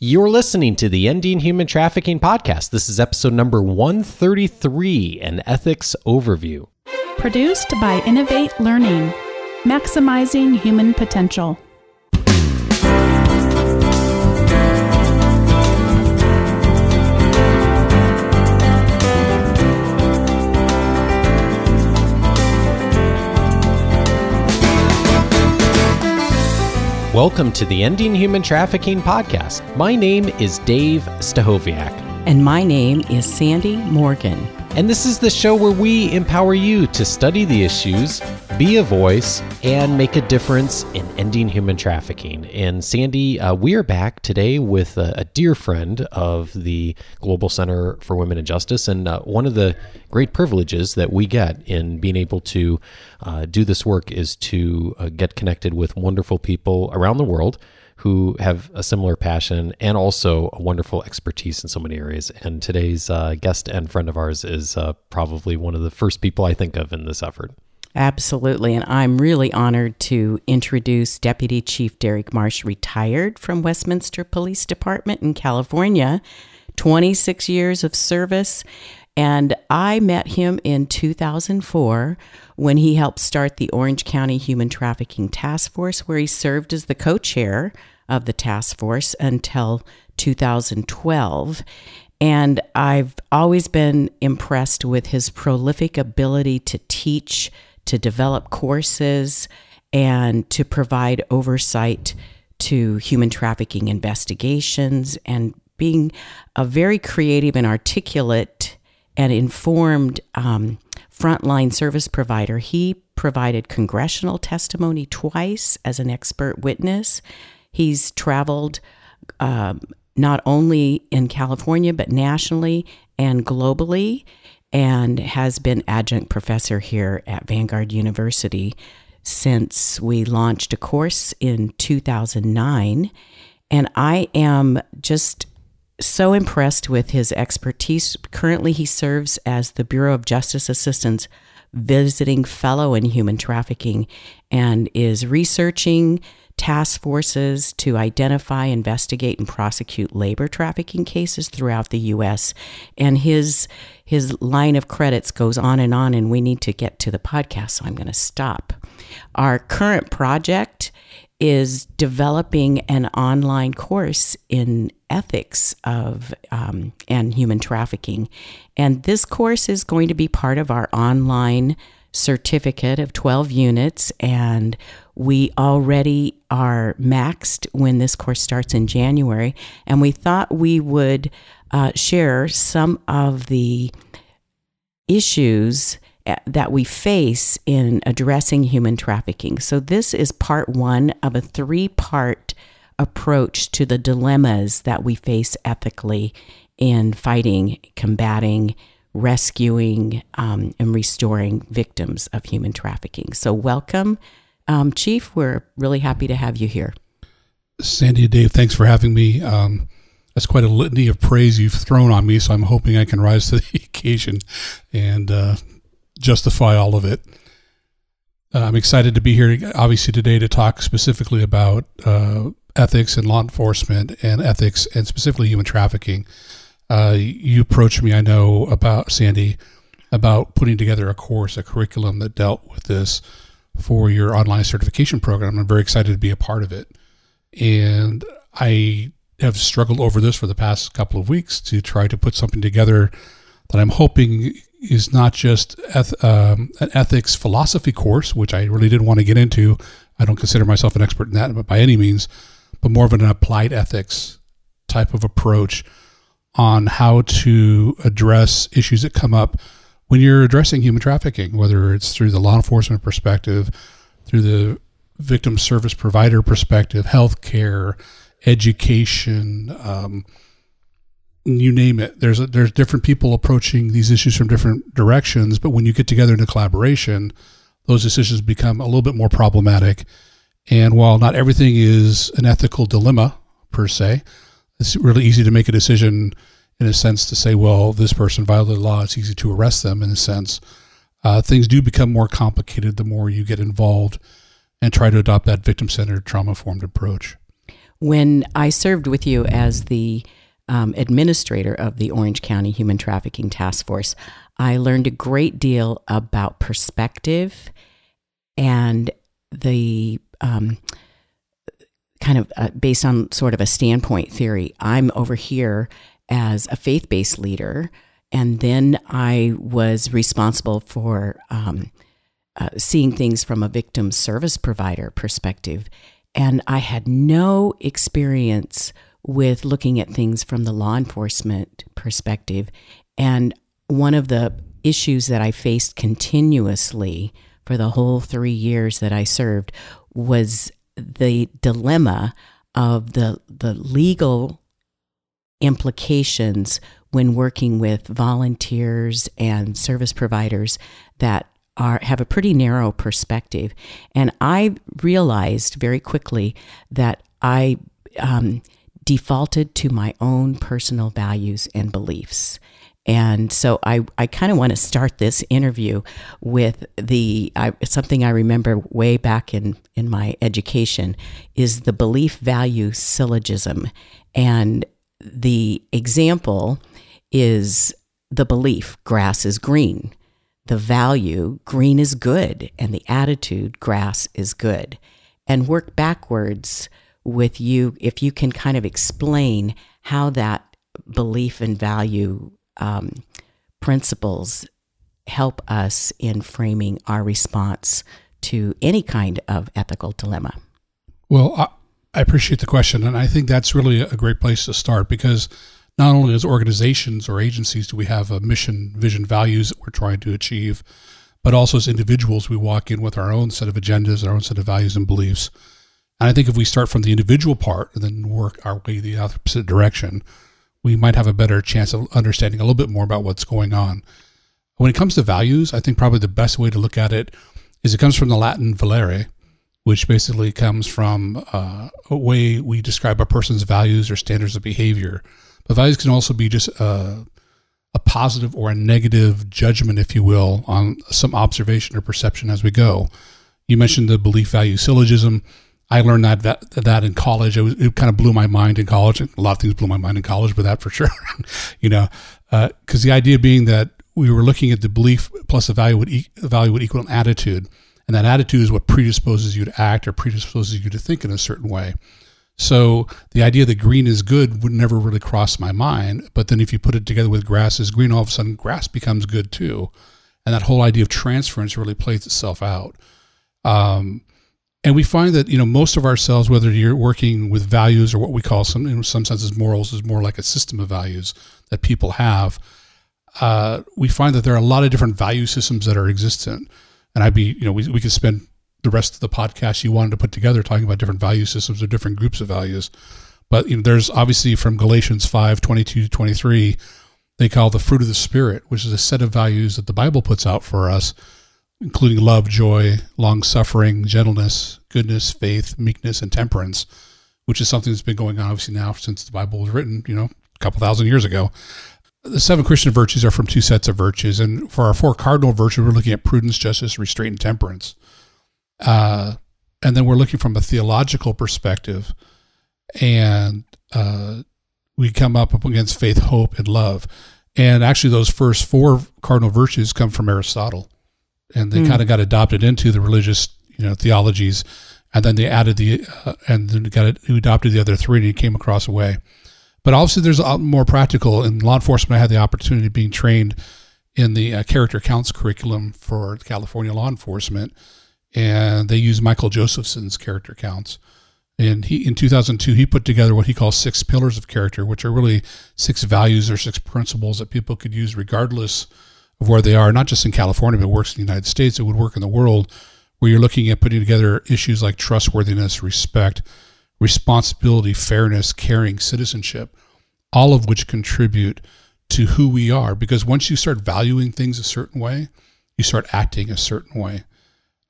You're listening to the Ending Human Trafficking Podcast. This is episode number 133 An Ethics Overview. Produced by Innovate Learning, maximizing human potential. Welcome to the Ending Human Trafficking Podcast. My name is Dave Stachowiak. And my name is Sandy Morgan. And this is the show where we empower you to study the issues, be a voice, and make a difference in ending human trafficking. And Sandy, uh, we are back today with a, a, dear friend of the Global Center for Women and Justice. And uh, one of the great privileges that we get in being able to uh, do this work is to uh, get connected with wonderful people around the world who have a similar passion and also a wonderful expertise in so many areas. And today's uh, guest and friend of ours is uh, probably one of the first people I think of in this effort. Absolutely. And I'm really honored to introduce Deputy Chief Derek Marsh, retired from Westminster Police Department in California, 26 years of service. And I met him in 2004 when he helped start the Orange County Human Trafficking Task Force, where he served as the co chair of the task force until 2012. And I've always been impressed with his prolific ability to teach, to develop courses, and to provide oversight to human trafficking investigations and being a very creative and articulate and informed um, frontline service provider. He provided congressional testimony twice as an expert witness. He's traveled um, not only in California, but nationally and globally, and has been adjunct professor here at Vanguard University since we launched a course in 2009. And I am just so impressed with his expertise. Currently, he serves as the Bureau of Justice Assistance visiting fellow in human trafficking and is researching task forces to identify, investigate, and prosecute labor trafficking cases throughout the U.S. And his his line of credits goes on and on, and we need to get to the podcast, so I'm going to stop. Our current project is developing an online course in ethics of um, and human trafficking, and this course is going to be part of our online certificate of 12 units and we already are maxed when this course starts in January and we thought we would uh, share some of the issues that we face in addressing human trafficking. So, this is part one of a three part approach to the dilemmas that we face ethically in fighting, combating, rescuing, um, and restoring victims of human trafficking. So, welcome, um, Chief. We're really happy to have you here. Sandy and Dave, thanks for having me. Um, that's quite a litany of praise you've thrown on me, so I'm hoping I can rise to the occasion and uh, justify all of it. Uh, I'm excited to be here, obviously, today to talk specifically about uh, ethics and law enforcement and ethics and specifically human trafficking. Uh, you approached me, I know, about Sandy, about putting together a course, a curriculum that dealt with this for your online certification program. I'm very excited to be a part of it. And I have struggled over this for the past couple of weeks to try to put something together that I'm hoping is not just eth- um, an ethics philosophy course, which I really didn't want to get into. I don't consider myself an expert in that but by any means, but more of an applied ethics type of approach on how to address issues that come up when you're addressing human trafficking, whether it's through the law enforcement perspective, through the victim service provider perspective, healthcare, education, um, you name it. There's a, there's different people approaching these issues from different directions, but when you get together in a collaboration, those decisions become a little bit more problematic. And while not everything is an ethical dilemma per se, it's really easy to make a decision in a sense to say, well, this person violated the law. It's easy to arrest them in a sense. Uh, things do become more complicated the more you get involved and try to adopt that victim centered, trauma informed approach. when I served with you as the um, administrator of the Orange County Human Trafficking Task Force, I learned a great deal about perspective and the um, kind of uh, based on sort of a standpoint theory. I'm over here as a faith based leader, and then I was responsible for um, uh, seeing things from a victim service provider perspective. And I had no experience with looking at things from the law enforcement perspective. And one of the issues that I faced continuously for the whole three years that I served was the dilemma of the the legal implications when working with volunteers and service providers that are have a pretty narrow perspective. And i realized very quickly that i um, defaulted to my own personal values and beliefs and so I, I kind of want to start this interview with the I, something I remember way back in, in my education is the belief value syllogism. And the example is the belief grass is green, the value green is good, and the attitude grass is good. And work backwards with you if you can kind of explain how that belief and value um, principles help us in framing our response to any kind of ethical dilemma? Well, I, I appreciate the question. And I think that's really a great place to start because not only as organizations or agencies do we have a mission, vision, values that we're trying to achieve, but also as individuals, we walk in with our own set of agendas, our own set of values and beliefs. And I think if we start from the individual part and then work our way the opposite direction, we might have a better chance of understanding a little bit more about what's going on. When it comes to values, I think probably the best way to look at it is it comes from the Latin valere, which basically comes from uh, a way we describe a person's values or standards of behavior. But values can also be just a, a positive or a negative judgment, if you will, on some observation or perception as we go. You mentioned the belief value syllogism. I learned that that, that in college. It, was, it, kind of blew my mind in college. A lot of things blew my mind in college, but that for sure. you know, because uh, the idea being that we were looking at the belief plus the value would e- value would equal an attitude, and that attitude is what predisposes you to act or predisposes you to think in a certain way. So the idea that green is good would never really cross my mind. But then if you put it together with grass is green, all of a sudden grass becomes good too, and that whole idea of transference really plays itself out. Um, and we find that you know most of ourselves, whether you're working with values or what we call some in some senses morals, is more like a system of values that people have. Uh, we find that there are a lot of different value systems that are existent, and I'd be you know we we could spend the rest of the podcast you wanted to put together talking about different value systems or different groups of values. But you know, there's obviously from Galatians 5, 22 to 23, they call the fruit of the Spirit, which is a set of values that the Bible puts out for us including love, joy, long suffering, gentleness, goodness, faith, meekness, and temperance, which is something that's been going on obviously now since the Bible was written, you know, a couple thousand years ago. The seven Christian virtues are from two sets of virtues. And for our four cardinal virtues, we're looking at prudence, justice, restraint, and temperance. Uh, and then we're looking from a theological perspective. And uh, we come up against faith, hope, and love. And actually, those first four cardinal virtues come from Aristotle and they mm. kind of got adopted into the religious you know theologies, and then they added the uh, and then got it, adopted the other three, and he came across a way. But obviously, there's a lot more practical. In law enforcement, I had the opportunity of being trained in the uh, character counts curriculum for California law enforcement, and they use Michael Josephson's character counts. And he in 2002 he put together what he calls six pillars of character, which are really six values or six principles that people could use regardless of where they are, not just in California, but works in the United States. It would work in the world where you're looking at putting together issues like trustworthiness, respect, responsibility, fairness, caring, citizenship, all of which contribute to who we are. Because once you start valuing things a certain way, you start acting a certain way.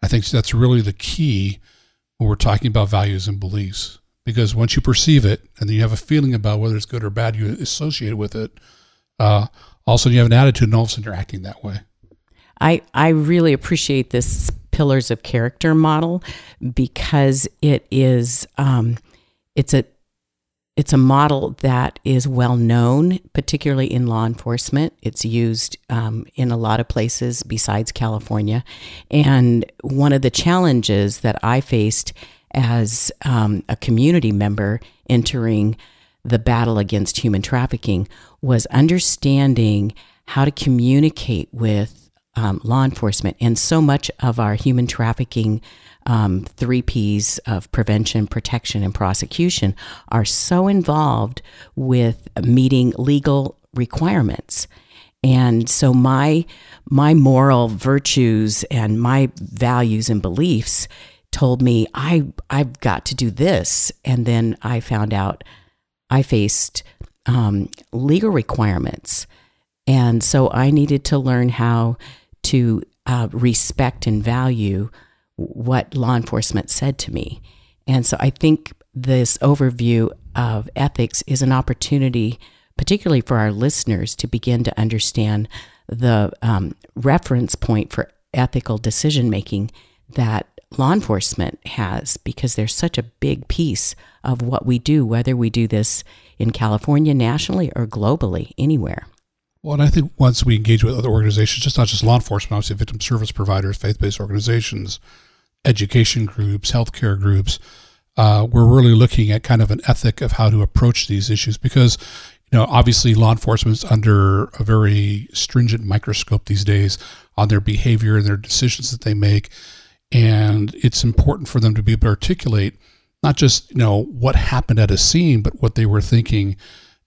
I think that's really the key when we're talking about values and beliefs. Because once you perceive it and then you have a feeling about whether it's good or bad, you associate with it. Uh, also you have an attitude and all of a sudden you're acting that way. I, I really appreciate this pillars of character model because it is um, it's a it's a model that is well known, particularly in law enforcement. It's used um, in a lot of places besides California. And one of the challenges that I faced as um, a community member entering the battle against human trafficking was understanding how to communicate with um, law enforcement. And so much of our human trafficking um, three P's of prevention, protection, and prosecution are so involved with meeting legal requirements. And so my my moral virtues and my values and beliefs told me I I've got to do this, and then I found out I faced um, legal requirements, and so I needed to learn how to uh, respect and value what law enforcement said to me. And so I think this overview of ethics is an opportunity, particularly for our listeners, to begin to understand the um, reference point for ethical decision making that law enforcement has, because they're such a big piece of what we do, whether we do this in California, nationally, or globally, anywhere. Well, and I think once we engage with other organizations, just not just law enforcement, obviously victim service providers, faith based organizations, education groups, healthcare groups, uh, we're really looking at kind of an ethic of how to approach these issues because, you know, obviously law enforcement is under a very stringent microscope these days on their behavior and their decisions that they make. And it's important for them to be able to articulate not just, you know, what happened at a scene, but what they were thinking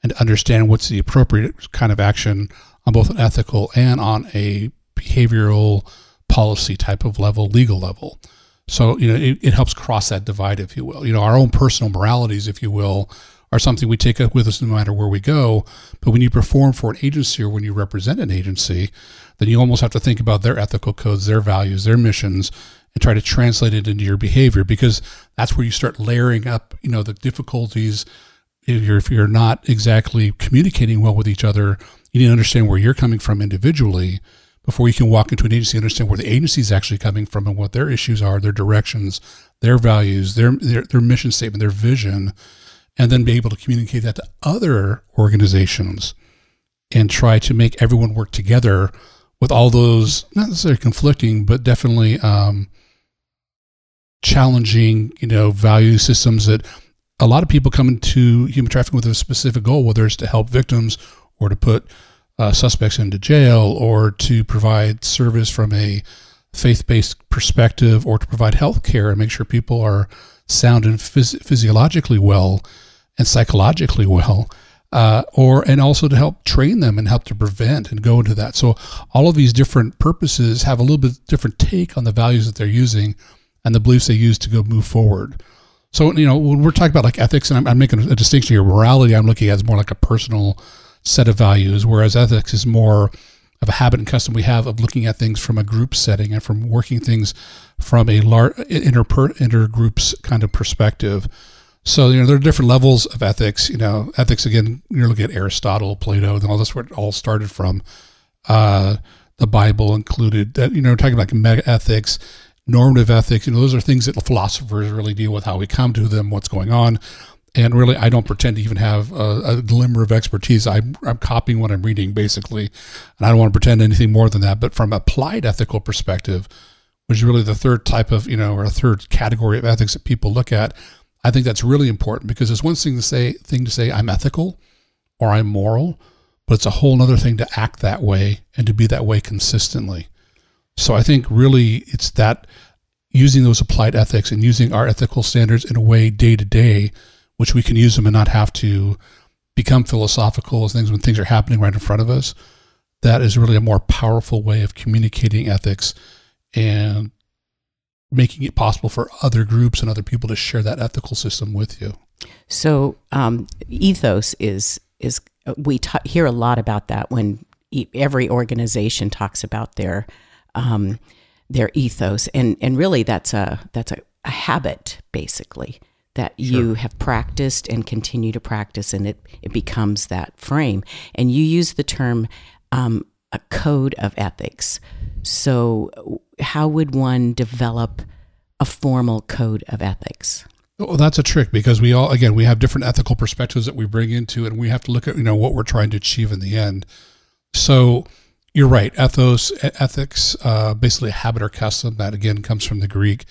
and understand what's the appropriate kind of action on both an ethical and on a behavioral policy type of level, legal level. So, you know, it, it helps cross that divide, if you will. You know, our own personal moralities, if you will, are something we take up with us no matter where we go. But when you perform for an agency or when you represent an agency, then you almost have to think about their ethical codes, their values, their missions, and try to translate it into your behavior because that's where you start layering up, you know, the difficulties. If you're, if you're not exactly communicating well with each other, you need to understand where you're coming from individually before you can walk into an agency and understand where the agency is actually coming from and what their issues are, their directions, their values, their, their, their mission statement, their vision, and then be able to communicate that to other organizations and try to make everyone work together with all those not necessarily conflicting, but definitely um, challenging, you know, value systems that a lot of people come into human trafficking with a specific goal, whether it's to help victims or to put uh, suspects into jail or to provide service from a faith based perspective or to provide health care and make sure people are sound and phys- physiologically well and psychologically well. Uh, or and also to help train them and help to prevent and go into that. So all of these different purposes have a little bit different take on the values that they're using and the beliefs they use to go move forward. So you know when we're talking about like ethics, and I'm, I'm making a distinction here. Morality, I'm looking at as more like a personal set of values, whereas ethics is more of a habit and custom we have of looking at things from a group setting and from working things from a large inter intergroups kind of perspective. So you know there are different levels of ethics. You know, ethics again. You're looking at Aristotle, Plato, and all this where it all started from. Uh, the Bible included that. You know, talking about meta ethics, normative ethics. You know, those are things that philosophers really deal with. How we come to them, what's going on. And really, I don't pretend to even have a, a glimmer of expertise. I'm, I'm copying what I'm reading, basically. And I don't want to pretend anything more than that. But from applied ethical perspective, which is really the third type of, you know, or a third category of ethics that people look at, I think that's really important because it's one thing to say, thing to say I'm ethical or I'm moral, but it's a whole other thing to act that way and to be that way consistently. So I think really it's that using those applied ethics and using our ethical standards in a way day to day which we can use them and not have to become philosophical as things when things are happening right in front of us. That is really a more powerful way of communicating ethics and making it possible for other groups and other people to share that ethical system with you. So um, ethos is is we t- hear a lot about that when every organization talks about their um, their ethos, and and really that's a that's a, a habit basically that sure. you have practiced and continue to practice, and it, it becomes that frame. And you use the term um, a code of ethics. So, how would one develop a formal code of ethics? Well, that's a trick because we all, again, we have different ethical perspectives that we bring into, it, and we have to look at, you know, what we're trying to achieve in the end. So you're right. Ethos, ethics, uh, basically a habit or custom. That again comes from the Greek.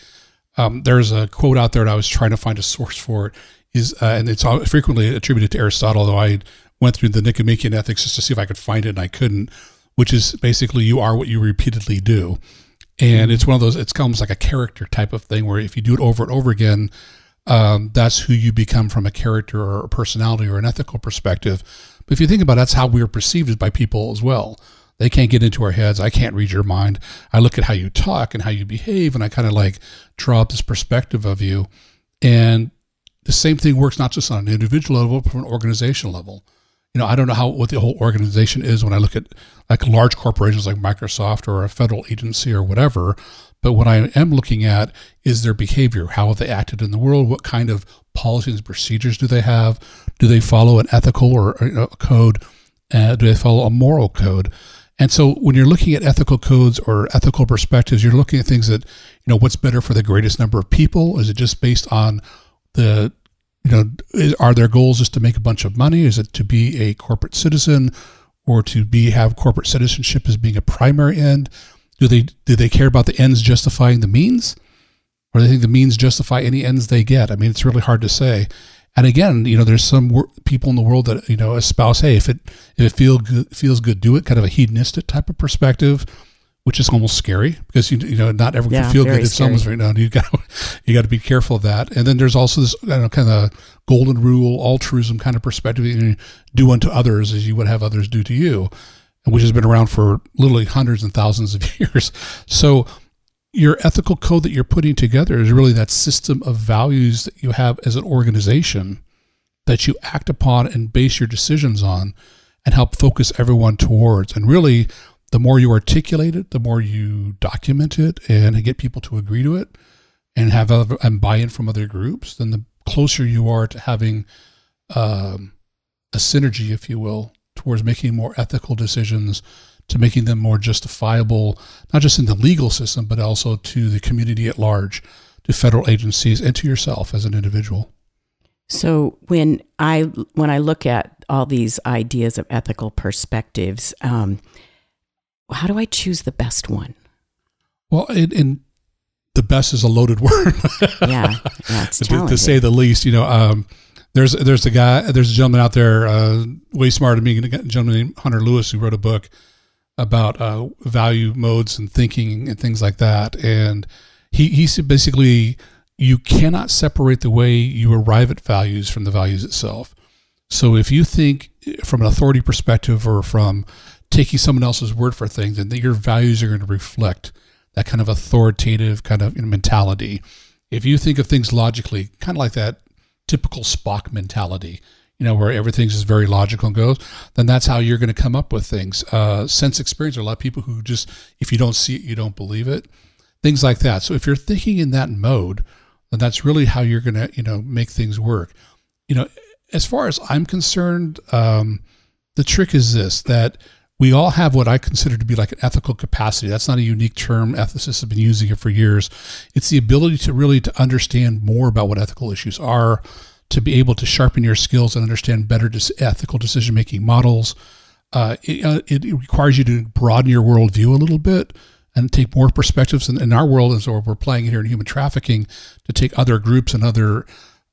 Um, there's a quote out there, and I was trying to find a source for it. Is uh, and it's frequently attributed to Aristotle, though I went through the Nicomachean Ethics just to see if I could find it, and I couldn't. Which is basically you are what you repeatedly do, and it's one of those. It's almost like a character type of thing where if you do it over and over again, um, that's who you become from a character or a personality or an ethical perspective. But if you think about it, that's how we are perceived by people as well. They can't get into our heads. I can't read your mind. I look at how you talk and how you behave, and I kind of like draw up this perspective of you. And the same thing works not just on an individual level, but on an organizational level. You know, I don't know how what the whole organization is when I look at like large corporations like Microsoft or a federal agency or whatever. But what I am looking at is their behavior. How have they acted in the world? What kind of policies and procedures do they have? Do they follow an ethical or a code? Uh, do they follow a moral code? And so when you're looking at ethical codes or ethical perspectives, you're looking at things that, you know, what's better for the greatest number of people? Is it just based on the, you know, are their goals just to make a bunch of money? Is it to be a corporate citizen or to be have corporate citizenship as being a primary end? Do they do they care about the ends justifying the means? Or do they think the means justify any ends they get? I mean, it's really hard to say. And again, you know, there's some wor- people in the world that you know espouse, hey, if it if it feel good, feels good, do it. Kind of a hedonistic type of perspective, which is almost scary because you you know not everyone Yeah, can feel good if scary. someone's right now. You got you got to be careful of that. And then there's also this know, kind of golden rule, altruism kind of perspective. You know, do unto others as you would have others do to you, which has been around for literally hundreds and thousands of years. So your ethical code that you're putting together is really that system of values that you have as an organization that you act upon and base your decisions on and help focus everyone towards. And really, the more you articulate it, the more you document it and get people to agree to it and have other, and buy in from other groups, then the closer you are to having um, a synergy, if you will, towards making more ethical decisions, to making them more justifiable, not just in the legal system, but also to the community at large, to federal agencies, and to yourself as an individual. So when I when I look at all these ideas of ethical perspectives, um, how do I choose the best one? Well, and, and the best is a loaded word. Yeah, yeah, to, to say the least. You know, um, there's there's a guy, there's a gentleman out there, uh, way smarter than me, a gentleman named Hunter Lewis, who wrote a book about uh, value modes and thinking and things like that. And he he said basically you cannot separate the way you arrive at values from the values itself. So if you think from an authority perspective or from taking someone else's word for things, then your values are going to reflect that kind of authoritative kind of mentality. If you think of things logically, kind of like that typical Spock mentality, you know, where everything's just very logical and goes, then that's how you're going to come up with things. Uh, sense experience, there are a lot of people who just, if you don't see it, you don't believe it. Things like that. So if you're thinking in that mode, then that's really how you're going to, you know, make things work. You know, as far as I'm concerned, um, the trick is this that we all have what I consider to be like an ethical capacity. That's not a unique term. Ethicists have been using it for years. It's the ability to really to understand more about what ethical issues are, to be able to sharpen your skills and understand better ethical decision making models. Uh, it, uh, it requires you to broaden your worldview a little bit and take more perspectives in, in our world, as we're playing here in human trafficking, to take other groups and other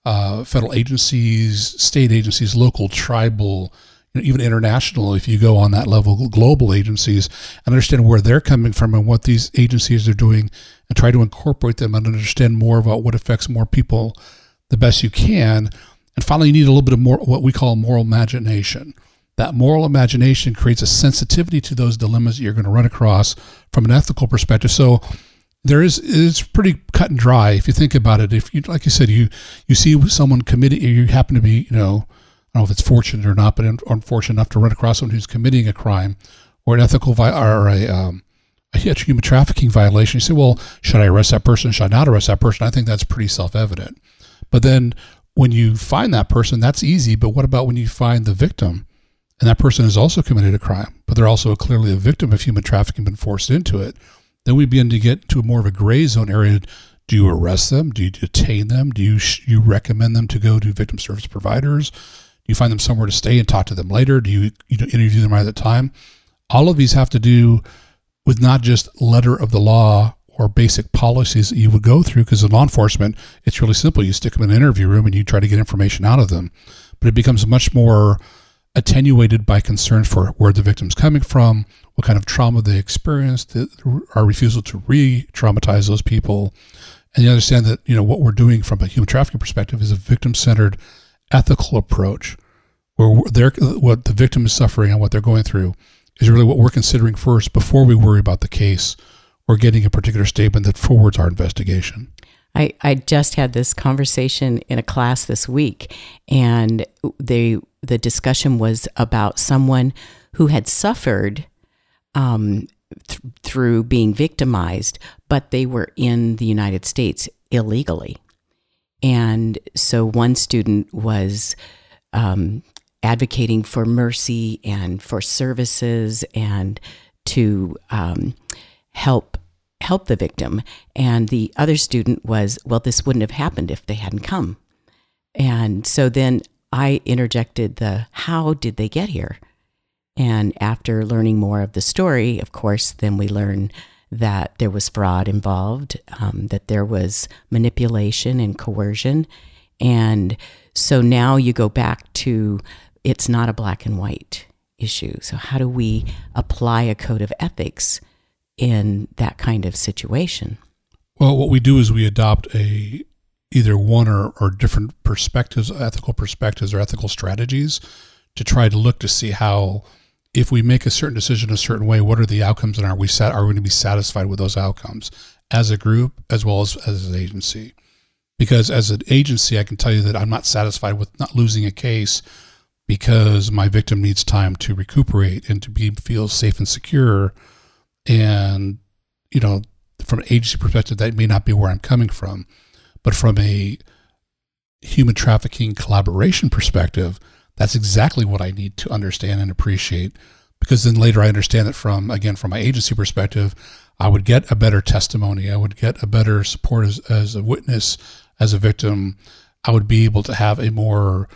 uh, federal agencies, state agencies, local, tribal, you know, even international, if you go on that level, global agencies, and understand where they're coming from and what these agencies are doing, and try to incorporate them and understand more about what affects more people the best you can. And finally, you need a little bit of more what we call moral imagination. That moral imagination creates a sensitivity to those dilemmas that you're going to run across from an ethical perspective. So there is it's pretty cut and dry if you think about it. If you like you said, you you see someone committing, you happen to be, you know, I don't know if it's fortunate or not, but unfortunate enough to run across someone who's committing a crime or an ethical vi- or a um, a human trafficking violation. You say, well, should I arrest that person? Should I not arrest that person? I think that's pretty self evident. But then when you find that person, that's easy. But what about when you find the victim and that person has also committed a crime, but they're also clearly a victim of human trafficking, been forced into it? Then we begin to get to a more of a gray zone area. Do you arrest them? Do you detain them? Do you you recommend them to go to victim service providers? Do you find them somewhere to stay and talk to them later? Do you you know interview them right at the time? All of these have to do with not just letter of the law or basic policies that you would go through because in law enforcement it's really simple. You stick them in an interview room and you try to get information out of them. But it becomes much more attenuated by concerns for where the victim's coming from what kind of trauma they experienced our refusal to re-traumatize those people. And you understand that you know what we're doing from a human trafficking perspective is a victim-centered ethical approach where they're what the victim is suffering and what they're going through is really what we're considering first before we worry about the case or getting a particular statement that forwards our investigation. I, I just had this conversation in a class this week, and they the discussion was about someone who had suffered um, th- through being victimized, but they were in the United States illegally. And so one student was um, advocating for mercy and for services and to um, help help the victim. And the other student was, well, this wouldn't have happened if they hadn't come. And so then I interjected the how did they get here? And after learning more of the story, of course, then we learn that there was fraud involved, um, that there was manipulation and coercion. And so now you go back to it's not a black and white issue. So, how do we apply a code of ethics in that kind of situation? Well, what we do is we adopt a either one or, or different perspectives, ethical perspectives or ethical strategies to try to look to see how if we make a certain decision a certain way, what are the outcomes and are we sat, are we going to be satisfied with those outcomes as a group as well as as an agency? Because as an agency, I can tell you that I'm not satisfied with not losing a case because my victim needs time to recuperate and to be feel safe and secure. And, you know, from an agency perspective, that may not be where I'm coming from. But from a human trafficking collaboration perspective, that's exactly what I need to understand and appreciate. Because then later I understand it from, again, from my agency perspective, I would get a better testimony. I would get a better support as, as a witness, as a victim. I would be able to have a more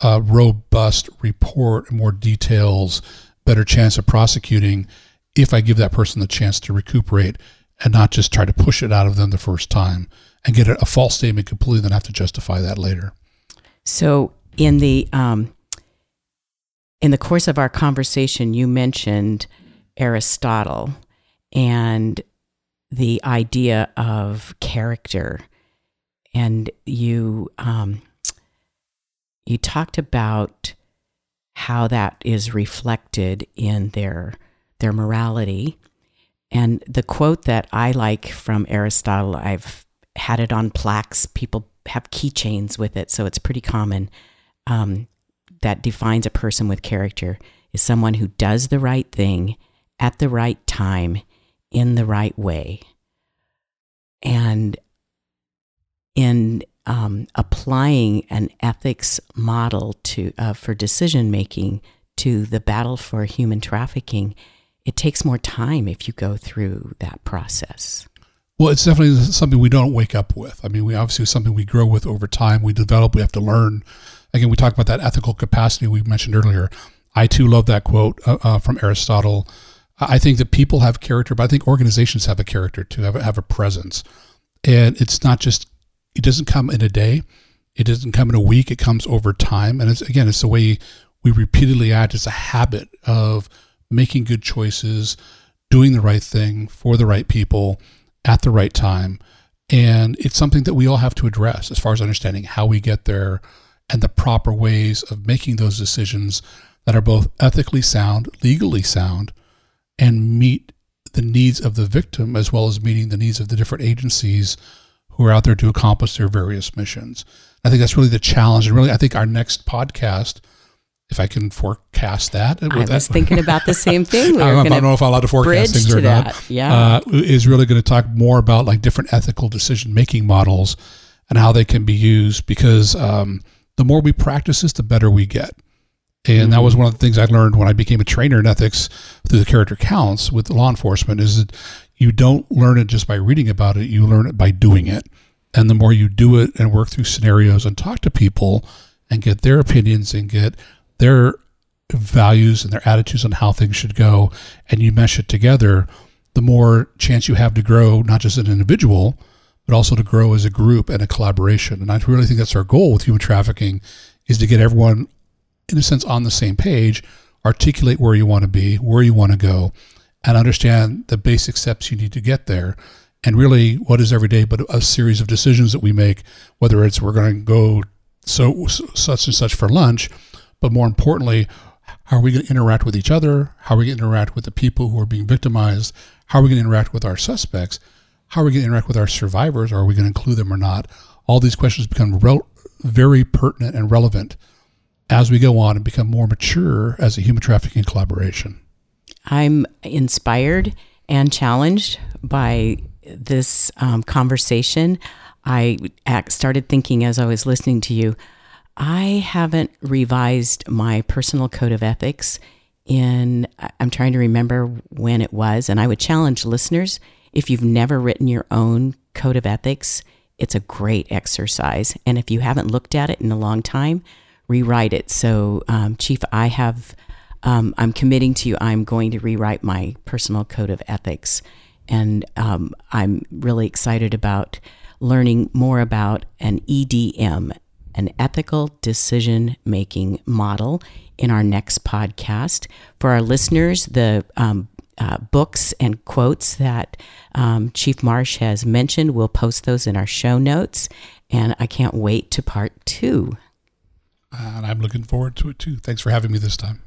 uh, robust report, more details, better chance of prosecuting if I give that person the chance to recuperate and not just try to push it out of them the first time and get a, false statement completely, then I have to justify that later. So in the um, in the course of our conversation, you mentioned Aristotle and the idea of character, and you um, you talked about how that is reflected in their their morality. And the quote that I like from Aristotle, I've had it on plaques. People have keychains with it, so it's pretty common. Um, that defines a person with character is someone who does the right thing at the right time in the right way. And in um, applying an ethics model to uh, for decision making to the battle for human trafficking, it takes more time if you go through that process. Well, it's definitely something we don't wake up with. I mean, we obviously something we grow with over time. We develop. We have to learn. Again, we talked about that ethical capacity we mentioned earlier. I too love that quote uh, uh, from Aristotle. I think that people have character, but I think organizations have a character too, have a, have a presence, and it's not just it doesn't come in a day. It doesn't come in a week. It comes over time. And it's, again, it's the way we repeatedly act. It's a habit of making good choices, doing the right thing for the right people at the right time. And it's something that we all have to address as far as understanding how we get there and the proper ways of making those decisions that are both ethically sound, legally sound, and meet the needs of the victim as well as meeting the needs of the different agencies who are out there to accomplish their various missions. I think that's really the challenge. And really, I think our next podcast, if I can forecast that. I was that, thinking about the same thing. We I, don't, I don't know if I'm allowed to forecast things or that. not. Yeah. Uh, is really going to talk more about like different ethical decision making models and how they can be used because um, the more we practice this, the better we get. And that was one of the things I learned when I became a trainer in ethics through the character counts with law enforcement is that you don't learn it just by reading about it, you learn it by doing it. And the more you do it and work through scenarios and talk to people and get their opinions and get their values and their attitudes on how things should go, and you mesh it together, the more chance you have to grow, not just as an individual, but also to grow as a group and a collaboration. And I really think that's our goal with human trafficking is to get everyone, in a sense, on the same page, articulate where you want to be, where you want to go, and understand the basic steps you need to get there. And really, what is every day but a series of decisions that we make, whether it's we're going to go so such and such for lunch, but more importantly, how are we going to interact with each other? How are we going to interact with the people who are being victimized? How are we going to interact with our suspects? How are we going to interact with our survivors? Are we going to include them or not? All these questions become re- very pertinent and relevant as we go on and become more mature as a human trafficking collaboration. I'm inspired and challenged by this um, conversation. I started thinking as I was listening to you, I haven't revised my personal code of ethics in, I'm trying to remember when it was, and I would challenge listeners if you've never written your own code of ethics, it's a great exercise. And if you haven't looked at it in a long time, rewrite it. So, um, Chief, I have, um, I'm committing to you, I'm going to rewrite my personal code of ethics. And um, I'm really excited about learning more about an EDM, an ethical decision making model, in our next podcast. For our listeners, the um, uh, books and quotes that um, Chief Marsh has mentioned, we'll post those in our show notes. And I can't wait to part two. And I'm looking forward to it too. Thanks for having me this time.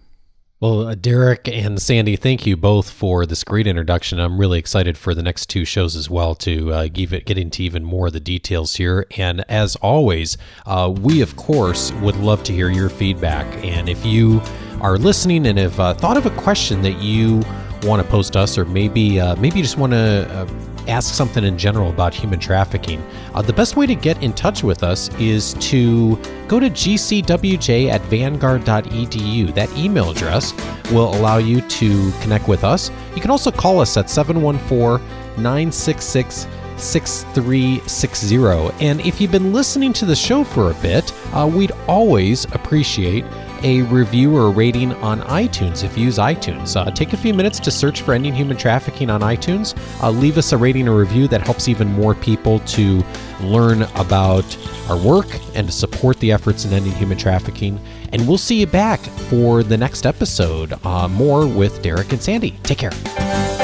Well, uh, Derek and Sandy, thank you both for this great introduction. I'm really excited for the next two shows as well to uh, give it, get into even more of the details here. And as always, uh, we of course would love to hear your feedback. And if you are listening and have uh, thought of a question that you want to post us, or maybe uh, maybe you just want to uh, ask something in general about human trafficking, uh, the best way to get in touch with us is to go to gcwj at vanguard.edu. That email address will allow you to connect with us. You can also call us at 714 966 6360. And if you've been listening to the show for a bit, uh, we'd always appreciate a review or rating on iTunes if you use iTunes. Uh, take a few minutes to search for Ending Human Trafficking on iTunes. Uh, leave us a rating or review that helps even more people to learn about our work and to support the efforts in ending human trafficking. And we'll see you back for the next episode. Uh, more with Derek and Sandy. Take care.